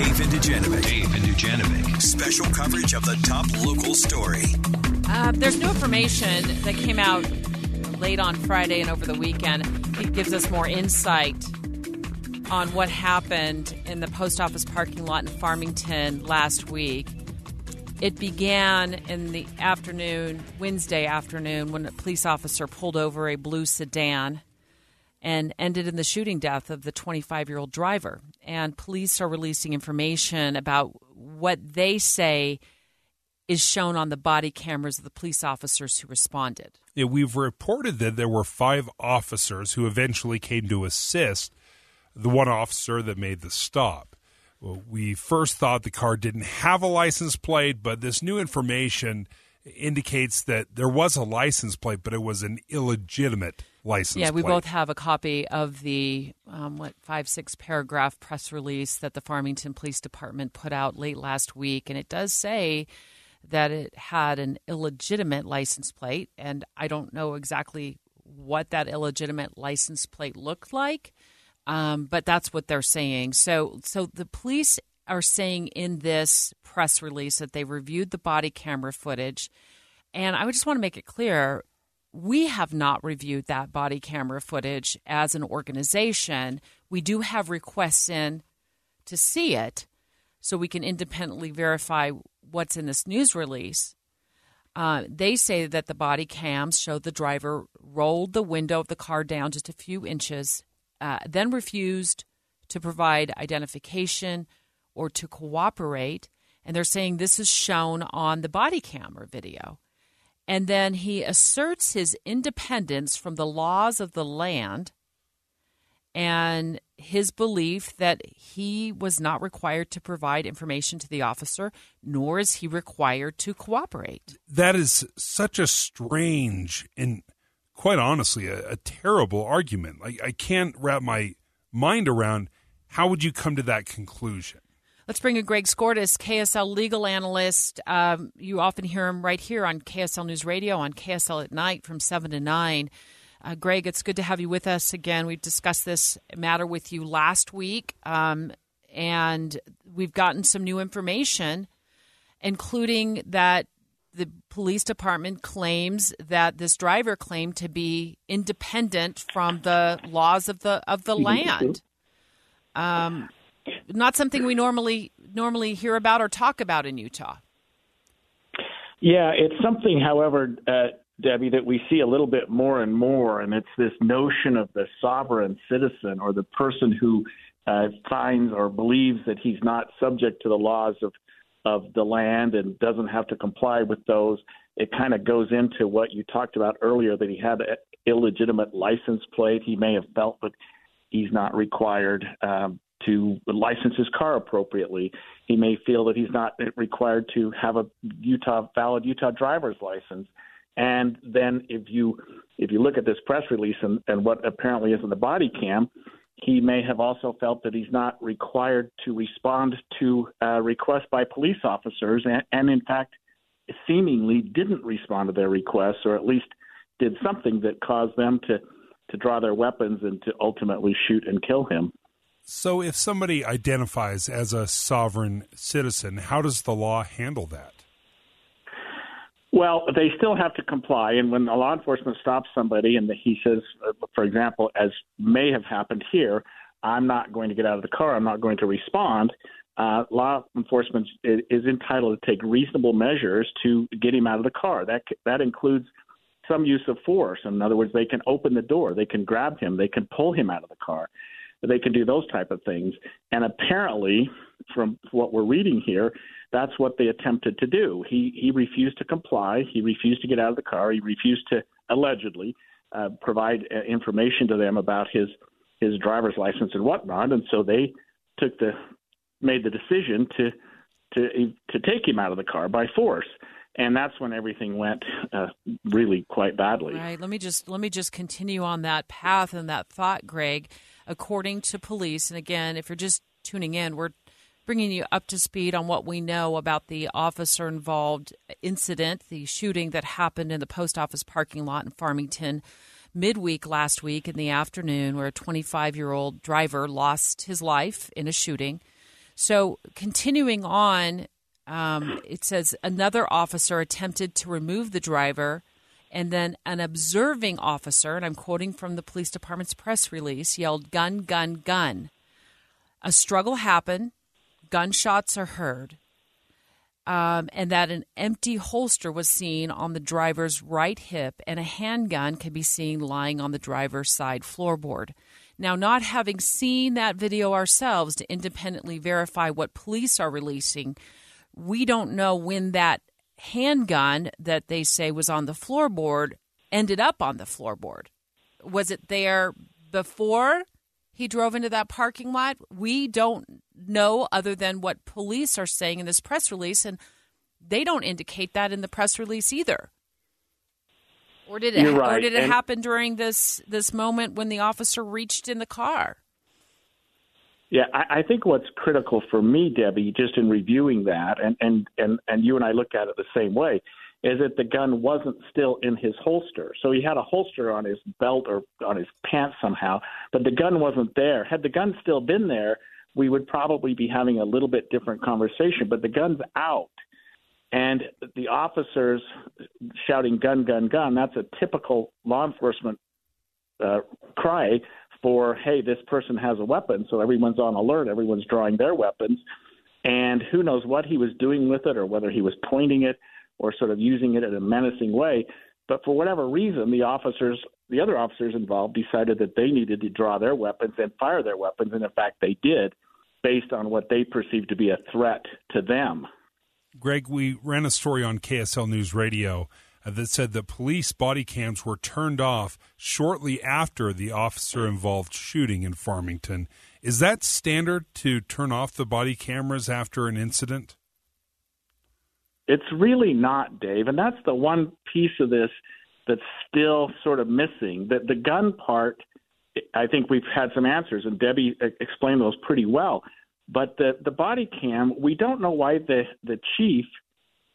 Dave and Dujanovic. Dave and Dujanovic. Special coverage of the top local story. Uh, there's new information that came out late on Friday and over the weekend. It gives us more insight on what happened in the post office parking lot in Farmington last week. It began in the afternoon, Wednesday afternoon, when a police officer pulled over a blue sedan and ended in the shooting death of the 25 year old driver. And police are releasing information about what they say is shown on the body cameras of the police officers who responded. Yeah, we've reported that there were five officers who eventually came to assist the one officer that made the stop. Well, we first thought the car didn't have a license plate, but this new information indicates that there was a license plate, but it was an illegitimate license plate. yeah, we plate. both have a copy of the um, what five six paragraph press release that the Farmington Police Department put out late last week, and it does say that it had an illegitimate license plate, and I don't know exactly what that illegitimate license plate looked like, um, but that's what they're saying. So, so the police are saying in this press release that they reviewed the body camera footage, and I just want to make it clear we have not reviewed that body camera footage as an organization. We do have requests in to see it so we can independently verify what's in this news release. Uh, they say that the body cams show the driver rolled the window of the car down just a few inches, uh, then refused to provide identification or to cooperate. And they're saying this is shown on the body camera video. And then he asserts his independence from the laws of the land and his belief that he was not required to provide information to the officer, nor is he required to cooperate. That is such a strange and, quite honestly, a, a terrible argument. Like, I can't wrap my mind around how would you come to that conclusion? Let's bring in Greg Skordas, KSL legal analyst. Um, you often hear him right here on KSL News Radio on KSL at night from 7 to 9. Uh, Greg, it's good to have you with us again. We've discussed this matter with you last week, um, and we've gotten some new information, including that the police department claims that this driver claimed to be independent from the laws of the of the land. Um, not something we normally normally hear about or talk about in Utah. Yeah, it's something, however, uh, Debbie, that we see a little bit more and more, and it's this notion of the sovereign citizen or the person who uh, finds or believes that he's not subject to the laws of of the land and doesn't have to comply with those. It kind of goes into what you talked about earlier that he had an illegitimate license plate. He may have felt that he's not required um, to license his car appropriately. He may feel that he's not required to have a Utah valid Utah driver's license. And then if you if you look at this press release and, and what apparently is in the body cam, he may have also felt that he's not required to respond to uh, requests by police officers, and, and in fact, seemingly didn't respond to their requests, or at least did something that caused them to to draw their weapons and to ultimately shoot and kill him. So, if somebody identifies as a sovereign citizen, how does the law handle that? Well, they still have to comply. And when a law enforcement stops somebody and he says, uh, for example, as may have happened here, I'm not going to get out of the car, I'm not going to respond, uh, law enforcement is entitled to take reasonable measures to get him out of the car. That that includes some use of force. In other words, they can open the door, they can grab him, they can pull him out of the car they can do those type of things. And apparently, from what we're reading here, that's what they attempted to do. He he refused to comply. He refused to get out of the car. He refused to allegedly uh, provide uh, information to them about his his driver's license and whatnot. And so they took the made the decision to to to take him out of the car by force and that's when everything went uh, really quite badly. Right. Let me just let me just continue on that path and that thought, Greg according to police. And again, if you're just tuning in, we're bringing you up to speed on what we know about the officer involved incident, the shooting that happened in the post office parking lot in Farmington midweek last week in the afternoon, where a 25 year old driver lost his life in a shooting. So, continuing on, um, it says another officer attempted to remove the driver, and then an observing officer, and I'm quoting from the police department's press release, yelled, Gun, gun, gun. A struggle happened, gunshots are heard, um, and that an empty holster was seen on the driver's right hip, and a handgun could be seen lying on the driver's side floorboard. Now, not having seen that video ourselves to independently verify what police are releasing, we don't know when that handgun that they say was on the floorboard ended up on the floorboard. Was it there before he drove into that parking lot? We don't know other than what police are saying in this press release, and they don't indicate that in the press release either. Or did it? Right. Or did it and happen during this this moment when the officer reached in the car? Yeah, I, I think what's critical for me, Debbie, just in reviewing that, and, and, and, and you and I look at it the same way, is that the gun wasn't still in his holster. So he had a holster on his belt or on his pants somehow, but the gun wasn't there. Had the gun still been there, we would probably be having a little bit different conversation, but the gun's out. And the officers shouting gun, gun, gun, that's a typical law enforcement uh, cry for, hey, this person has a weapon. So everyone's on alert, everyone's drawing their weapons. And who knows what he was doing with it or whether he was pointing it or sort of using it in a menacing way. But for whatever reason, the officers, the other officers involved, decided that they needed to draw their weapons and fire their weapons. And in fact, they did based on what they perceived to be a threat to them. Greg, we ran a story on KSL News Radio Uh, that said that police body cams were turned off shortly after the officer involved shooting in Farmington. Is that standard to turn off the body cameras after an incident? It's really not, Dave, and that's the one piece of this that's still sort of missing. That the gun part, I think we've had some answers, and Debbie explained those pretty well. But the the body cam, we don't know why the the chief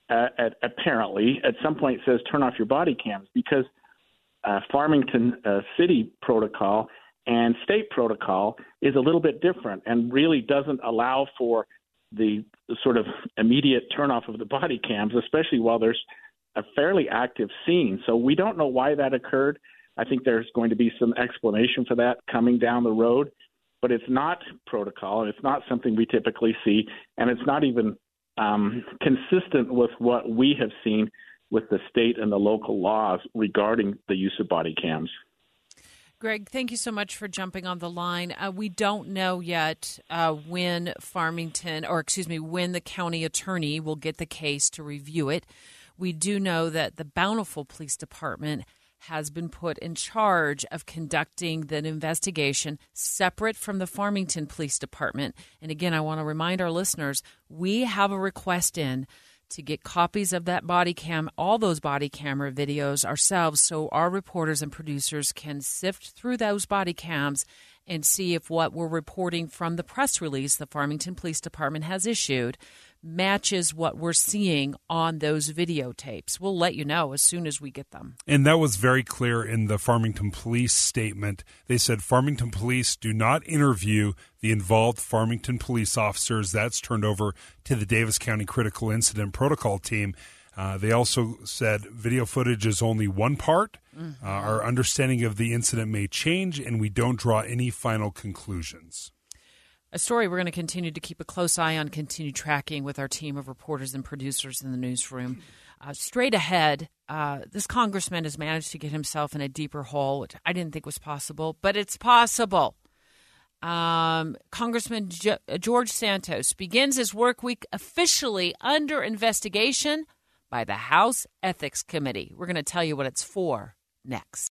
uh, at, apparently at some point says turn off your body cams because uh, Farmington uh, city protocol and state protocol is a little bit different and really doesn't allow for the sort of immediate turn off of the body cams, especially while there's a fairly active scene. So we don't know why that occurred. I think there's going to be some explanation for that coming down the road, but it's not protocol and it's not something we typically see, and it's not even um, consistent with what we have seen with the state and the local laws regarding the use of body cams. Greg, thank you so much for jumping on the line. Uh, we don't know yet uh, when Farmington, or excuse me, when the county attorney will get the case to review it. We do know that the Bountiful Police Department has been put in charge of conducting the investigation separate from the Farmington Police Department. And again, I want to remind our listeners we have a request in to get copies of that body cam, all those body camera videos ourselves, so our reporters and producers can sift through those body cams and see if what we're reporting from the press release the Farmington Police Department has issued matches what we're seeing on those videotapes. We'll let you know as soon as we get them. And that was very clear in the Farmington Police statement. They said Farmington Police do not interview the involved Farmington police officers. That's turned over to the Davis County Critical Incident Protocol Team. Uh, they also said video footage is only one part. Mm-hmm. Uh, our understanding of the incident may change, and we don't draw any final conclusions a story we're going to continue to keep a close eye on, continue tracking with our team of reporters and producers in the newsroom. Uh, straight ahead, uh, this congressman has managed to get himself in a deeper hole, which I didn't think was possible, but it's possible. Um, Congressman George Santos begins his work week officially under investigation by the House Ethics Committee. We're going to tell you what it's for next.